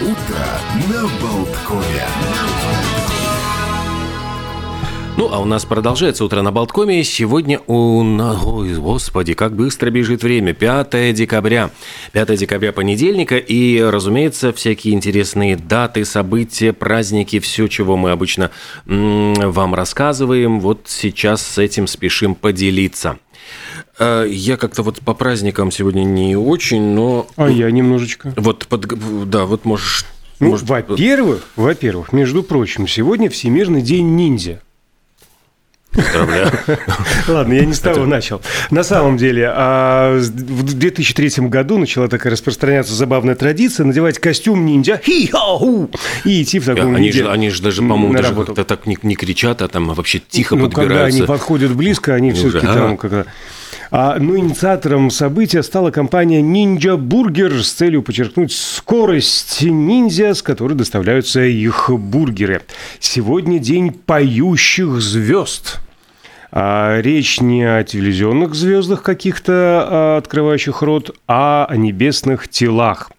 Утро на Болткове. Ну, а у нас продолжается утро на Болткоме. Сегодня у нас... Ой, господи, как быстро бежит время. 5 декабря. 5 декабря понедельника. И, разумеется, всякие интересные даты, события, праздники, все, чего мы обычно вам рассказываем. Вот сейчас с этим спешим поделиться. Э, я как-то вот по праздникам сегодня не очень, но... А я немножечко. Вот, под... да, вот можешь... Ну, может... во-первых, во-первых, между прочим, сегодня Всемирный день ниндзя. Поздравляю. Ладно, я не с того начал. На самом деле, а, в 2003 году начала такая распространяться забавная традиция надевать костюм ниндзя и идти в таком они же, Они же даже, по-моему, даже как-то так не, кричат, а там вообще тихо ну, подбираются. когда они подходят близко, они все-таки там как а, ну, инициатором события стала компания Ninja Burger с целью подчеркнуть скорость ниндзя, с которой доставляются их бургеры. Сегодня день поющих звезд. А, речь не о телевизионных звездах каких-то, а, открывающих рот, а о небесных телах.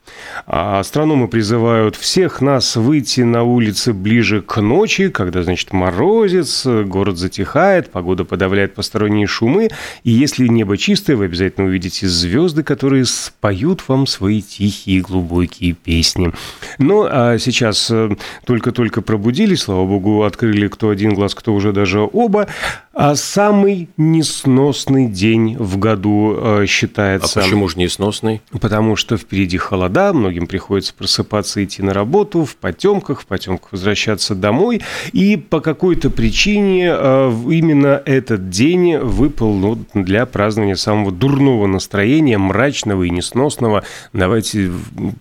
А астрономы призывают всех нас выйти на улицы ближе к ночи, когда, значит, морозец, город затихает, погода подавляет посторонние шумы, и если небо чистое, вы обязательно увидите звезды, которые споют вам свои тихие глубокие песни. Ну, а сейчас э, только-только пробудились, слава богу, открыли кто один глаз, кто уже даже оба, а самый несносный день в году э, считается. А почему же несносный? Потому что впереди холода, многим приходится просыпаться, идти на работу, в потемках, в потемках возвращаться домой. И по какой-то причине э, именно этот день выпал ну, для празднования самого дурного настроения, мрачного и несносного. Давайте,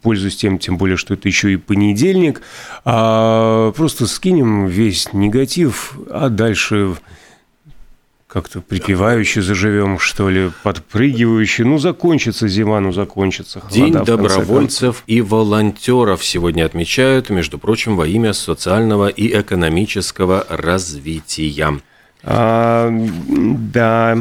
пользуясь тем, тем более, что это еще и понедельник, а, просто скинем весь негатив, а дальше как-то припевающе заживем, что ли, подпрыгивающе. Ну, закончится зима, ну, закончится. Холода, День добровольцев и волонтеров сегодня отмечают, между прочим, во имя социального и экономического развития. А, да,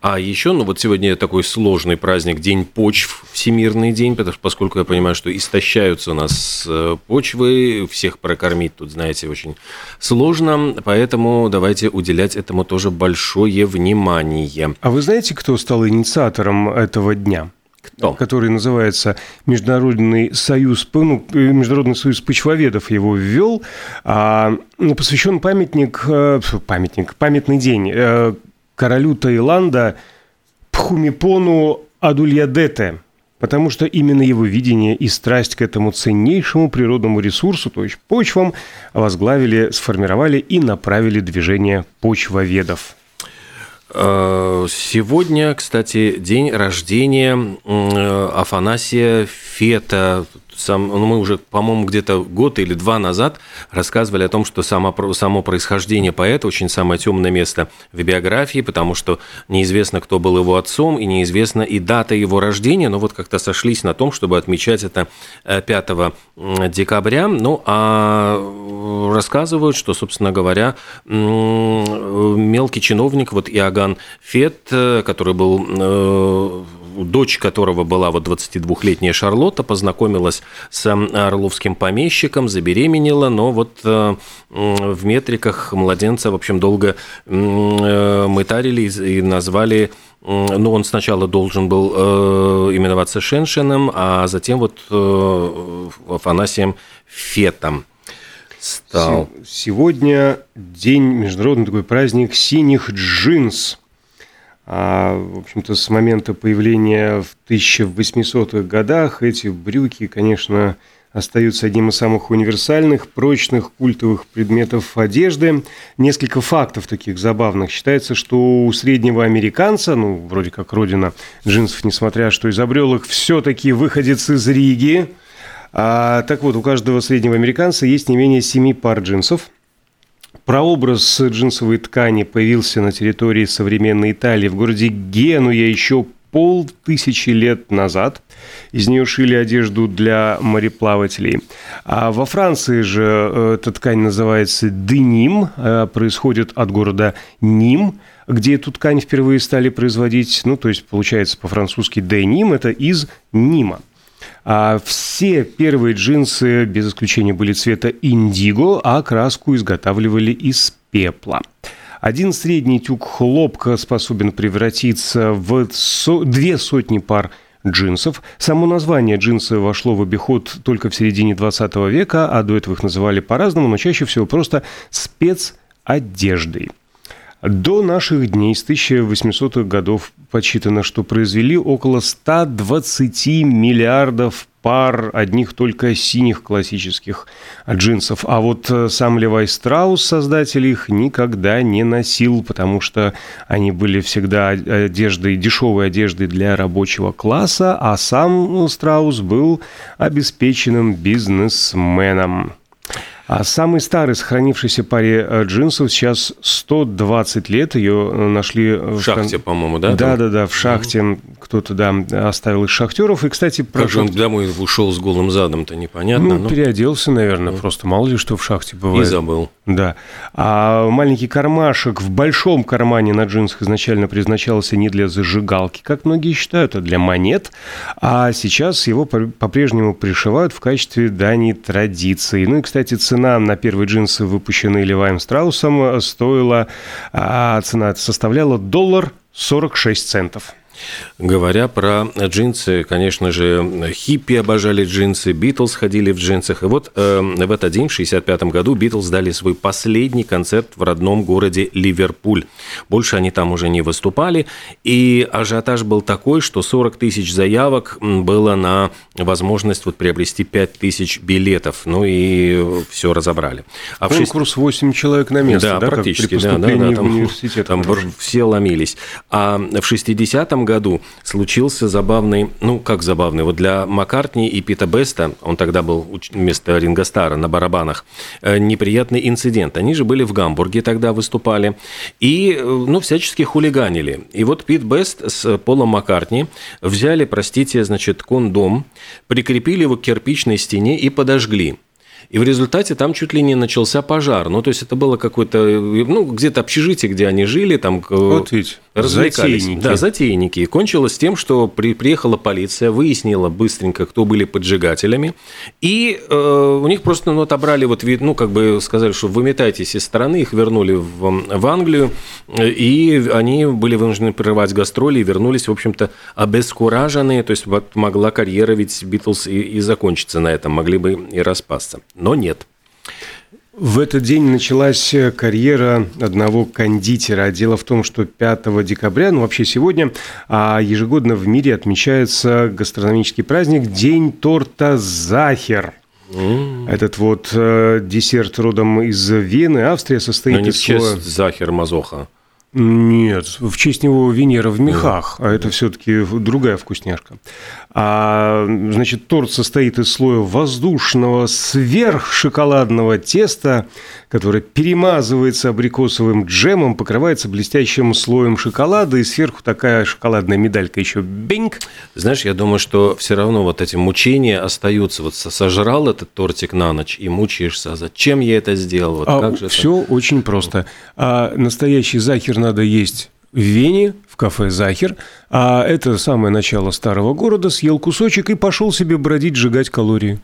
а еще, ну вот сегодня такой сложный праздник, День почв, Всемирный день, потому что, поскольку я понимаю, что истощаются у нас э, почвы, всех прокормить тут, знаете, очень сложно, поэтому давайте уделять этому тоже большое внимание. А вы знаете, кто стал инициатором этого дня? Кто? который называется Международный союз, ну, Международный союз почвоведов его ввел, а, посвящен памятник, э, памятник, памятный день э, королю Таиланда Пхумипону Адульядете, потому что именно его видение и страсть к этому ценнейшему природному ресурсу, то есть почвам, возглавили, сформировали и направили движение почвоведов. Э, сегодня, кстати, день рождения Афанасия Фета, сам, ну, мы уже, по-моему, где-то год или два назад рассказывали о том, что само, само происхождение поэта очень самое темное место в биографии, потому что неизвестно, кто был его отцом, и неизвестна и дата его рождения, но вот как-то сошлись на том, чтобы отмечать это 5 э, декабря. Ну, а рассказывают, что, собственно говоря, мелкий чиновник, вот Иоганн Фет, э, который был э, дочь которого была вот 22-летняя Шарлотта, познакомилась с орловским помещиком, забеременела, но вот э, в метриках младенца, в общем, долго э, мытарили и назвали ну, он сначала должен был э, именоваться Шеншином, а затем вот э, Афанасием Фетом стал. Сегодня день, международный такой праздник синих джинс. А, в общем-то, с момента появления в 1800-х годах эти брюки, конечно, остаются одним из самых универсальных, прочных, культовых предметов одежды. Несколько фактов таких забавных. Считается, что у среднего американца, ну, вроде как родина джинсов, несмотря что изобрел их, все-таки выходец из Риги. А, так вот, у каждого среднего американца есть не менее семи пар джинсов – Прообраз джинсовой ткани появился на территории современной Италии в городе Генуя еще полтысячи лет назад. Из нее шили одежду для мореплавателей. А во Франции же э, эта ткань называется деним, э, происходит от города Ним, где эту ткань впервые стали производить. Ну, то есть, получается по-французски деним – это из Нима. А все первые джинсы, без исключения, были цвета индиго, а краску изготавливали из пепла. Один средний тюк хлопка способен превратиться в со... две сотни пар джинсов. Само название джинсы вошло в обиход только в середине 20 века, а до этого их называли по-разному, но чаще всего просто спецодеждой. До наших дней с 1800-х годов подсчитано, что произвели около 120 миллиардов пар одних только синих классических джинсов. А вот э, сам Левай Страус, создатель их, никогда не носил, потому что они были всегда одеждой, дешевой одеждой для рабочего класса, а сам Страус был обеспеченным бизнесменом. А самый старый сохранившийся паре э, джинсов сейчас 120 лет. Ее э, нашли... В шахте, по-моему, да? Да, да, да, в шахте. Mm-hmm. Кто-то, да, оставил из шахтеров. И, кстати... Как же он домой ушел с голым задом-то, непонятно. Ну, но... переоделся, наверное, mm-hmm. просто мало ли что в шахте бывает. И забыл. Да. А маленький кармашек в большом кармане на джинсах изначально предназначался не для зажигалки, как многие считают, а для монет. А сейчас его по-прежнему пришивают в качестве дани традиции. Ну и, кстати, цена цена на первые джинсы, выпущенные Леваем Страусом, стоила, а цена составляла доллар 46 центов. Говоря про джинсы, конечно же, хиппи обожали джинсы, Битлз ходили в джинсах. И вот э, в этот день, в 1965 году, Битлз дали свой последний концерт в родном городе Ливерпуль. Больше они там уже не выступали. И ажиотаж был такой, что 40 тысяч заявок было на возможность вот приобрести 5 тысяч билетов. Ну и все разобрали. А Конкурс 8 человек на место, да? да практически, да, да, да. Там, там все ломились. А в 60-м году случился забавный, ну, как забавный, вот для Маккартни и Пита Беста, он тогда был вместо Ринга Стара на барабанах, э, неприятный инцидент. Они же были в Гамбурге тогда выступали, и, э, ну, всячески хулиганили. И вот Пит Бест с Полом Маккартни взяли, простите, значит, кондом, прикрепили его к кирпичной стене и подожгли. И в результате там чуть ли не начался пожар. Ну, то есть это было какое-то, ну, где-то общежитие, где они жили, там вот ведь, развлекались. Затейники. Да, затейники. И кончилось тем, что при, приехала полиция, выяснила быстренько, кто были поджигателями, и э, у них просто ну, отобрали вот вид, ну, как бы сказали, что выметайтесь из страны, их вернули в, в Англию, и они были вынуждены прерывать гастроли и вернулись, в общем-то, обескураженные, то есть вот могла карьера ведь Битлз и, и закончиться на этом, могли бы и распасться но нет. В этот день началась карьера одного кондитера. Дело в том, что 5 декабря, ну вообще сегодня, а ежегодно в мире отмечается гастрономический праздник День торта Захер. Mm. Этот вот э, десерт родом из Вены, Австрия, состоит Но не из честь Захер Мазоха. Нет, в честь него Венера в мехах, а это все-таки другая вкусняшка. А, значит, торт состоит из слоя воздушного сверхшоколадного теста, которое перемазывается абрикосовым джемом, покрывается блестящим слоем шоколада, и сверху такая шоколадная медалька еще бинг. Знаешь, я думаю, что все равно вот эти мучения остаются. Вот сожрал этот тортик на ночь и мучаешься. А зачем я это сделал? Вот а как же все это? очень просто. А настоящий захер надо есть в Вене, в кафе «Захер», а это самое начало старого города, съел кусочек и пошел себе бродить, сжигать калории.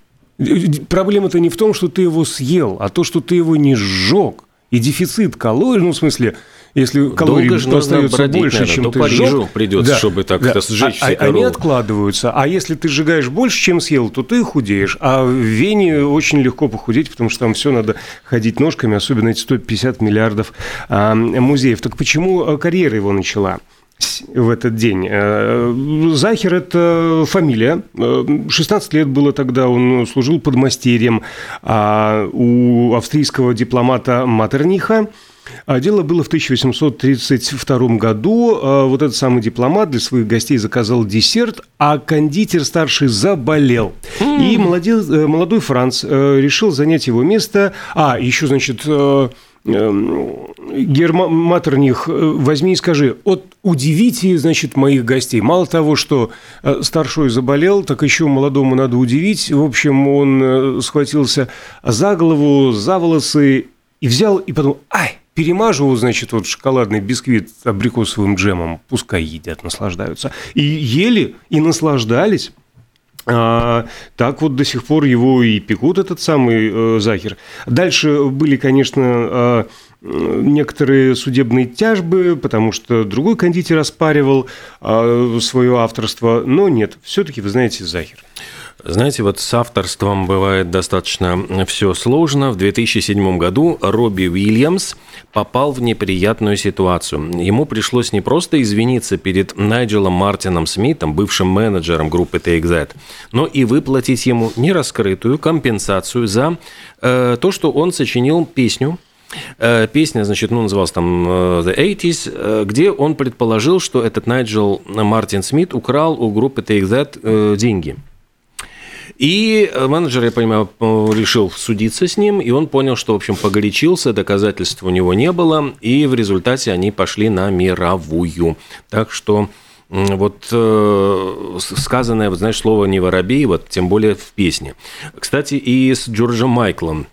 Проблема-то не в том, что ты его съел, а то, что ты его не сжег. И дефицит калорий, ну, в смысле, если калорий Долго остается бродить, больше, наверное, чем ты Парижу сжег, придется, да, чтобы так да. сжечь а, все Они откладываются. А если ты сжигаешь больше, чем съел, то ты худеешь. А в Вене очень легко похудеть, потому что там все надо ходить ножками, особенно эти 150 миллиардов а, музеев. Так почему а, карьера его начала? В этот день. Э, Захер – это фамилия. 16 лет было тогда, он служил подмастерьем а у австрийского дипломата Матерниха. А дело было в 1832 году. А вот этот самый дипломат для своих гостей заказал десерт, а кондитер старший заболел. И молодец, э, молодой Франц э, решил занять его место. А, еще, значит, э, Герматорних, возьми и скажи, от удивите, значит, моих гостей. Мало того, что старшой заболел, так еще молодому надо удивить. В общем, он схватился за голову, за волосы и взял и подумал, ай, перемажу, значит, вот шоколадный бисквит абрикосовым джемом, пускай едят, наслаждаются. И ели, и наслаждались. А, так вот до сих пор его и пекут, этот самый э, Захер. Дальше были, конечно, э, некоторые судебные тяжбы, потому что другой кондитер оспаривал э, свое авторство, но нет, все-таки, вы знаете, Захер. Знаете, вот с авторством бывает достаточно все сложно. В 2007 году Робби Уильямс попал в неприятную ситуацию. Ему пришлось не просто извиниться перед Найджелом Мартином Смитом, бывшим менеджером группы TXZ, но и выплатить ему нераскрытую компенсацию за э, то, что он сочинил песню э, Песня, значит, ну, называлась там э, The 80s, э, где он предположил, что этот Найджел Мартин Смит украл у группы TXZ деньги. И менеджер, я понимаю, решил судиться с ним, и он понял, что, в общем, погорячился, доказательств у него не было, и в результате они пошли на мировую. Так что вот э, сказанное, вот, знаешь, слово «не воробей», вот тем более в песне. Кстати, и с Джорджем Майклом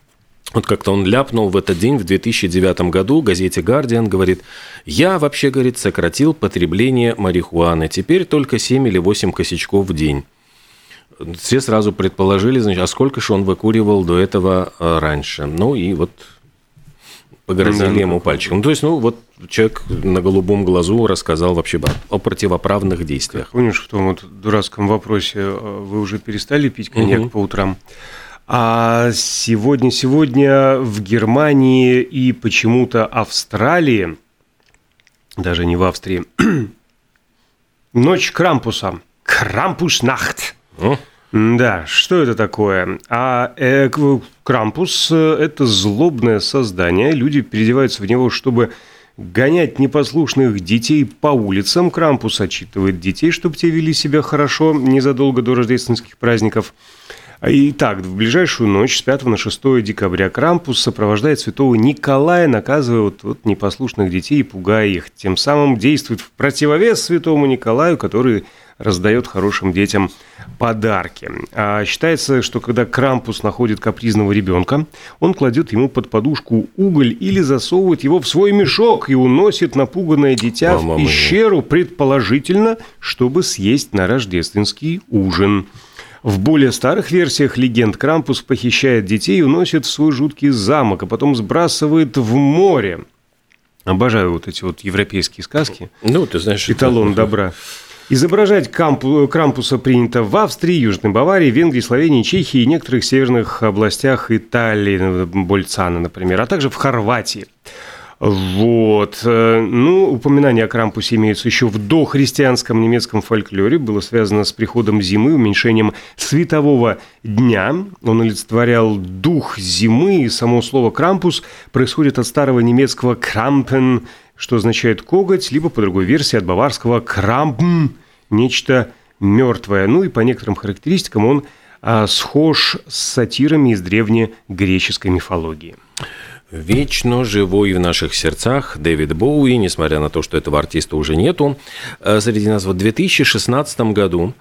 вот как-то он ляпнул в этот день, в 2009 году, газете «Гардиан», говорит, «Я, вообще, говорит, сократил потребление марихуаны. Теперь только 7 или 8 косячков в день». Все сразу предположили, значит, а сколько же он выкуривал до этого э, раньше. Ну и вот погрозили да, ему пальчиком. Ну, то есть, ну, вот человек на голубом глазу рассказал вообще о противоправных действиях. Помнишь, в том вот дурацком вопросе э, вы уже перестали пить коньяк угу. по утрам? А сегодня, сегодня в Германии и почему-то Австралии, даже не в Австрии, ночь Крампуса. Крампус-нахт. Да, что это такое? А э, Крампус э, – это злобное создание. Люди переодеваются в него, чтобы гонять непослушных детей по улицам. Крампус отчитывает детей, чтобы те вели себя хорошо незадолго до рождественских праздников. Итак, в ближайшую ночь с 5 на 6 декабря Крампус сопровождает святого Николая, наказывая вот, вот непослушных детей и пугая их. Тем самым действует в противовес святому Николаю, который раздает хорошим детям подарки. А считается, что когда Крампус находит капризного ребенка, он кладет ему под подушку уголь или засовывает его в свой мешок и уносит напуганное дитя Мама в пещеру, моя. предположительно, чтобы съесть на рождественский ужин. В более старых версиях легенд Крампус похищает детей и уносит в свой жуткий замок, а потом сбрасывает в море. Обожаю вот эти вот европейские сказки. Ну, ты знаешь... Эталон это... добра. Изображать Крампуса принято в Австрии, Южной Баварии, Венгрии, Словении, Чехии и некоторых северных областях Италии, Больцана, например, а также в Хорватии. Вот. Э, ну, упоминания о Крампусе имеются еще в дохристианском немецком фольклоре. Было связано с приходом зимы, уменьшением светового дня. Он олицетворял дух зимы, и само слово «крампус» происходит от старого немецкого «крампен», что означает коготь, либо по другой версии от баварского крампн, нечто мертвое. Ну и по некоторым характеристикам он а, схож с сатирами из древнегреческой мифологии. Вечно живой в наших сердцах Дэвид Боуи, несмотря на то, что этого артиста уже нету, э, среди нас в 2016 году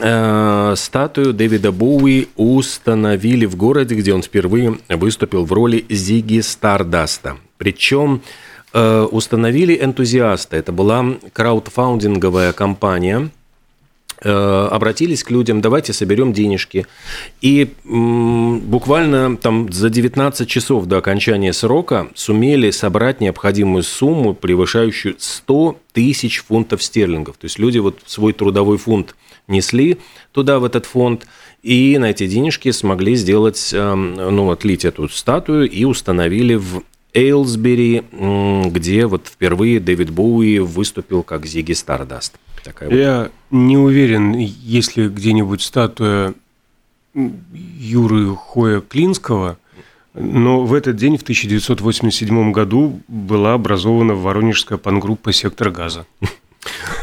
э, статую Дэвида Боуи установили в городе, где он впервые выступил в роли Зиги Стардаста. Причем установили энтузиасты. Это была краудфаундинговая компания, э, обратились к людям, давайте соберем денежки. И буквально там за 19 часов до окончания срока сумели собрать необходимую сумму, превышающую 100 тысяч фунтов стерлингов. То есть люди вот свой трудовой фунт несли туда, в этот фонд, и на эти денежки смогли сделать, эм, ну, отлить эту статую и установили в Эйлсбери, где вот впервые Дэвид Боуи выступил как Зиги Стардаст. Такая Я вот. не уверен, есть ли где-нибудь статуя Юры Хоя Клинского, но в этот день, в 1987 году, была образована Воронежская пангруппа «Сектор газа».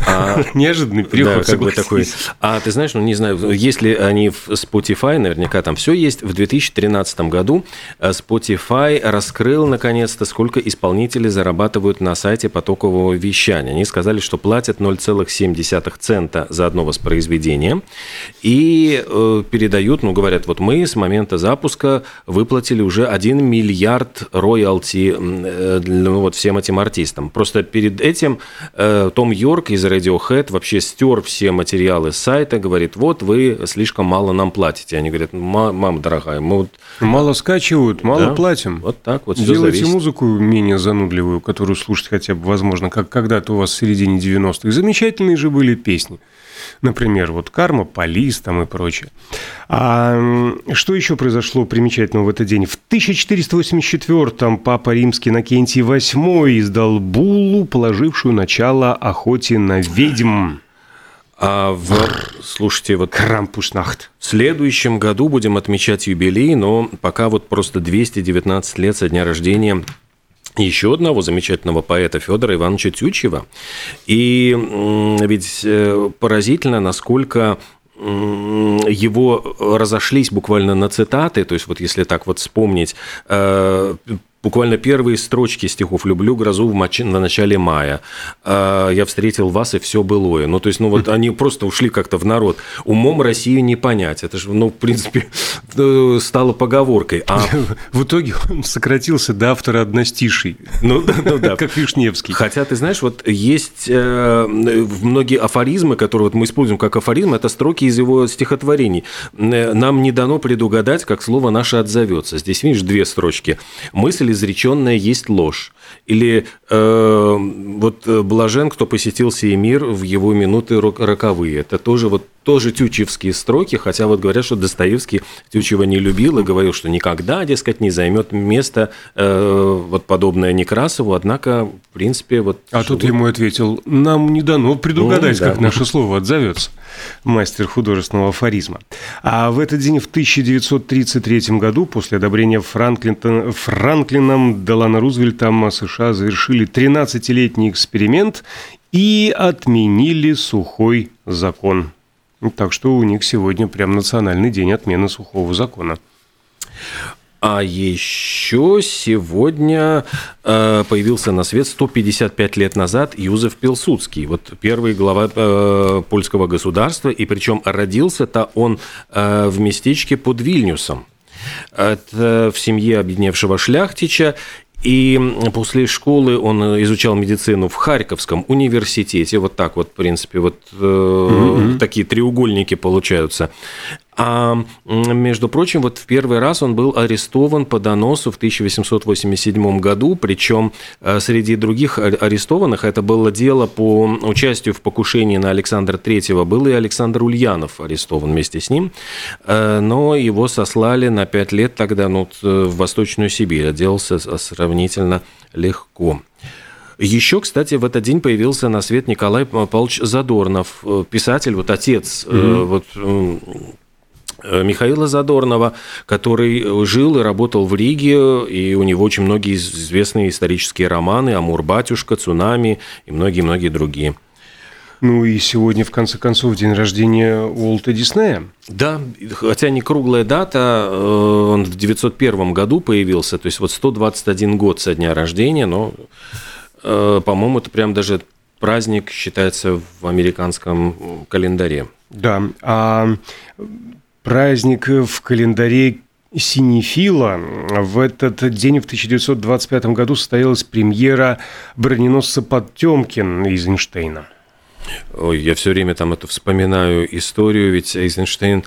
А, Неожиданный переход, да, как бы такой. А ты знаешь, ну не знаю, если они в Spotify, наверняка там все есть. В 2013 году э, Spotify раскрыл наконец-то, сколько исполнители зарабатывают на сайте потокового вещания. Они сказали, что платят 0,7 цента за одно воспроизведение и э, передают, ну говорят, вот мы с момента запуска выплатили уже 1 миллиард роялти э, ну, вот всем этим артистам. Просто перед этим э, Том Йорк из Radiohead вообще стер все материалы с сайта, говорит, вот вы слишком мало нам платите. Они говорят, мама дорогая, мы вот... Мало скачивают, мало да, платим. Вот так вот Делайте музыку менее занудливую, которую слушать хотя бы возможно, как когда-то у вас в середине 90-х. Замечательные же были песни. Например, вот «Карма», «Полис» там и прочее. А что еще произошло примечательного в этот день? В 1484-м Папа Римский Накентий VIII издал буллу, положившую начало охоте на ведьм. А в, слушайте, вот Крампушнахт. В следующем году будем отмечать юбилей, но пока вот просто 219 лет со дня рождения еще одного замечательного поэта Федора Ивановича Тютчева. И ведь э, поразительно, насколько его разошлись буквально на цитаты, то есть вот если так вот вспомнить, э, буквально первые строчки стихов «Люблю грозу в, мочи, в начале мая», «А, «Я встретил вас, и все былое». Ну, то есть, ну, вот они просто ушли как-то в народ. Умом Россию не понять. Это же, ну, в принципе, э, стало поговоркой. А... В итоге он сократился до автора одностиший. Ну, ну да. Как Вишневский. Хотя, ты знаешь, вот есть э, многие афоризмы, которые вот мы используем как афоризм, это строки из его стихотворений. Э, Нам не дано предугадать, как слово наше отзовется. Здесь, видишь, две строчки. Мысль изреченная есть ложь. Или э, вот э, блажен, кто посетил сей мир в его минуты роковые. Это тоже вот тоже тючевские строки, хотя вот говорят, что Достоевский Тючева не любил и говорил, что никогда, дескать, не займет место э, вот подобное Некрасову, однако, в принципе, вот... А тут ему ответил, нам не дано предугадать, ну, да. как наше слово отзовется, мастер художественного афоризма. А в этот день в 1933 году, после одобрения Франклин, Франклином Делана Рузвельтом США завершили 13-летний эксперимент и отменили сухой закон. Так что у них сегодня прям национальный день отмены сухого закона. А еще сегодня э, появился на свет 155 лет назад Юзеф Пилсудский, вот первый глава э, польского государства, и причем родился-то он э, в местечке под Вильнюсом. Это в семье объединевшего шляхтича, и после школы он изучал медицину в Харьковском университете. Вот так вот, в принципе, вот э, mm-hmm. такие треугольники получаются. А, между прочим, вот в первый раз он был арестован по доносу в 1887 году, причем э, среди других арестованных, это было дело по участию в покушении на Александра III, был и Александр Ульянов арестован вместе с ним, э, но его сослали на пять лет тогда ну, в Восточную Сибирь, отделался сравнительно легко. Еще, кстати, в этот день появился на свет Николай Павлович Задорнов, э, писатель, вот отец, mm-hmm. вот Э, Михаила Задорнова, который жил и работал в Риге, и у него очень многие известные исторические романы «Амур, батюшка», «Цунами» и многие-многие другие. Ну и сегодня, в конце концов, день рождения Уолта Диснея. Да, хотя не круглая дата, э, он в 901 году появился, то есть вот 121 год со дня рождения, но, э, по-моему, это прям даже праздник считается в американском календаре. Да, а праздник в календаре синефила. В этот день, в 1925 году, состоялась премьера броненосца «Потемкин» из Эйнштейна. Ой, я все время там это вспоминаю историю, ведь Эйзенштейн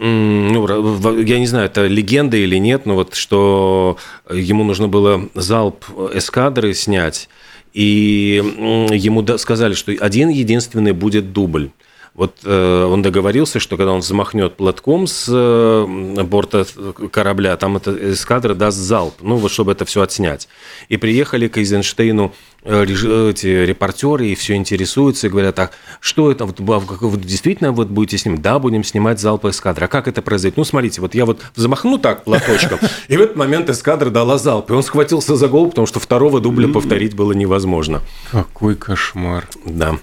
ну, я не знаю, это легенда или нет, но вот что ему нужно было залп эскадры снять, и ему сказали, что один единственный будет дубль. Вот э, он договорился, что когда он взмахнет платком с э, борта корабля, там эта эскадра даст залп, ну вот чтобы это все отснять. И приехали к Эйзенштейну э, эти репортеры и все интересуются и говорят, так, что это, вот, вы действительно вот будете снимать? Да, будем снимать залп эскадры. А как это произойдет? Ну, смотрите, вот я вот взмахну так платочком, и в этот момент эскадра дала залп, и он схватился за голову, потому что второго дубля повторить было невозможно. Какой кошмар. Да.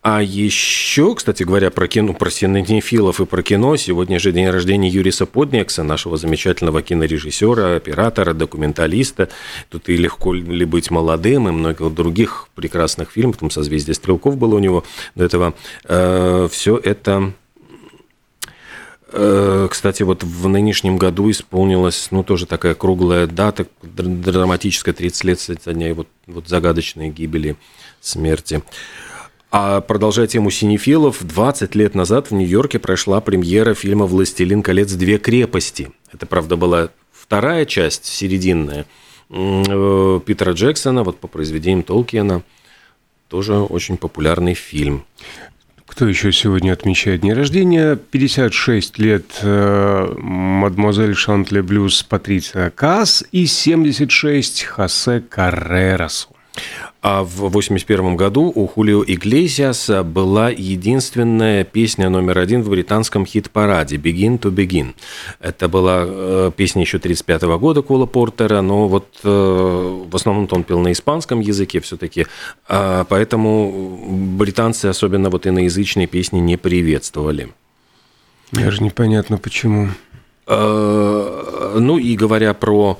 А, еще, кстати говоря, про кино, про синефилов и про кино, сегодня же день рождения Юриса Поднекса, нашего замечательного кинорежиссера, оператора, документалиста. Тут и легко ли быть молодым, и многих других прекрасных фильмов, там «Созвездие стрелков» было у него до этого. Э, все это Э, кстати, вот в нынешнем году исполнилась, ну, тоже такая круглая дата, драматическая, 30 лет со дня вот, вот загадочной гибели, смерти. А продолжая тему синефилов, 20 лет назад в Нью-Йорке прошла премьера фильма «Властелин колец. Две крепости». Это, правда, была вторая часть, серединная, э, Питера Джексона, вот по произведениям Толкиена. Тоже очень популярный фильм. Кто еще сегодня отмечает день рождения? 56 лет э, мадемуазель Шантле Блюз Патриция Касс и 76 Хосе Каррерасу. А в 1981 году у Хулио Иглесиаса была единственная песня номер один в британском хит-параде «Begin to Begin». Это была э, песня еще 1935 года Кола Портера, но вот э, в основном он пел на испанском языке все-таки, а поэтому британцы особенно вот иноязычные песни не приветствовали. Даже непонятно почему. Э, ну и говоря про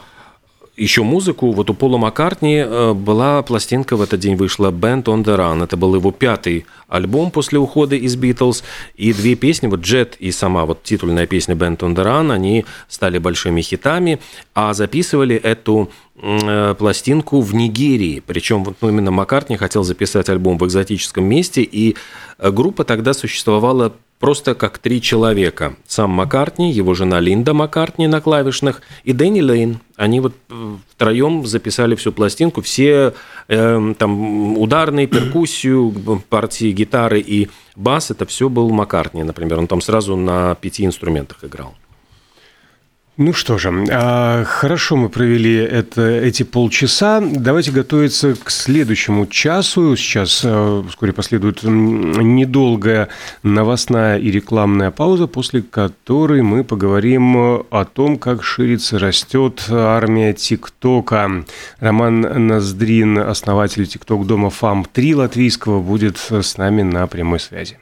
еще музыку. Вот у Пола Маккартни э, была пластинка в этот день вышла «Band on the Run». Это был его пятый альбом после ухода из «Битлз». И две песни, вот «Jet» и сама вот титульная песня «Band on the Run», они стали большими хитами. А записывали эту э, пластинку в Нигерии. Причем вот, ну, именно Маккартни хотел записать альбом в экзотическом месте, и э, группа тогда существовала просто как три человека. Сам Маккартни, его жена Линда Маккартни на клавишных и Дэнни Лейн. Они вот э, втроем записали всю пластинку, все э, там ударные, перкуссию, партии гитары и бас, это все был Маккартни, например. Он там сразу на пяти инструментах играл. Ну что же, а, хорошо мы провели это, эти полчаса. Давайте готовиться к следующему часу. Сейчас а, вскоре последует недолгая новостная и рекламная пауза, после которой мы поговорим о том, как ширится, растет армия ТикТока. Роман Ноздрин, основатель ТикТок дома ФАМ-3 латвийского, будет с нами на прямой связи.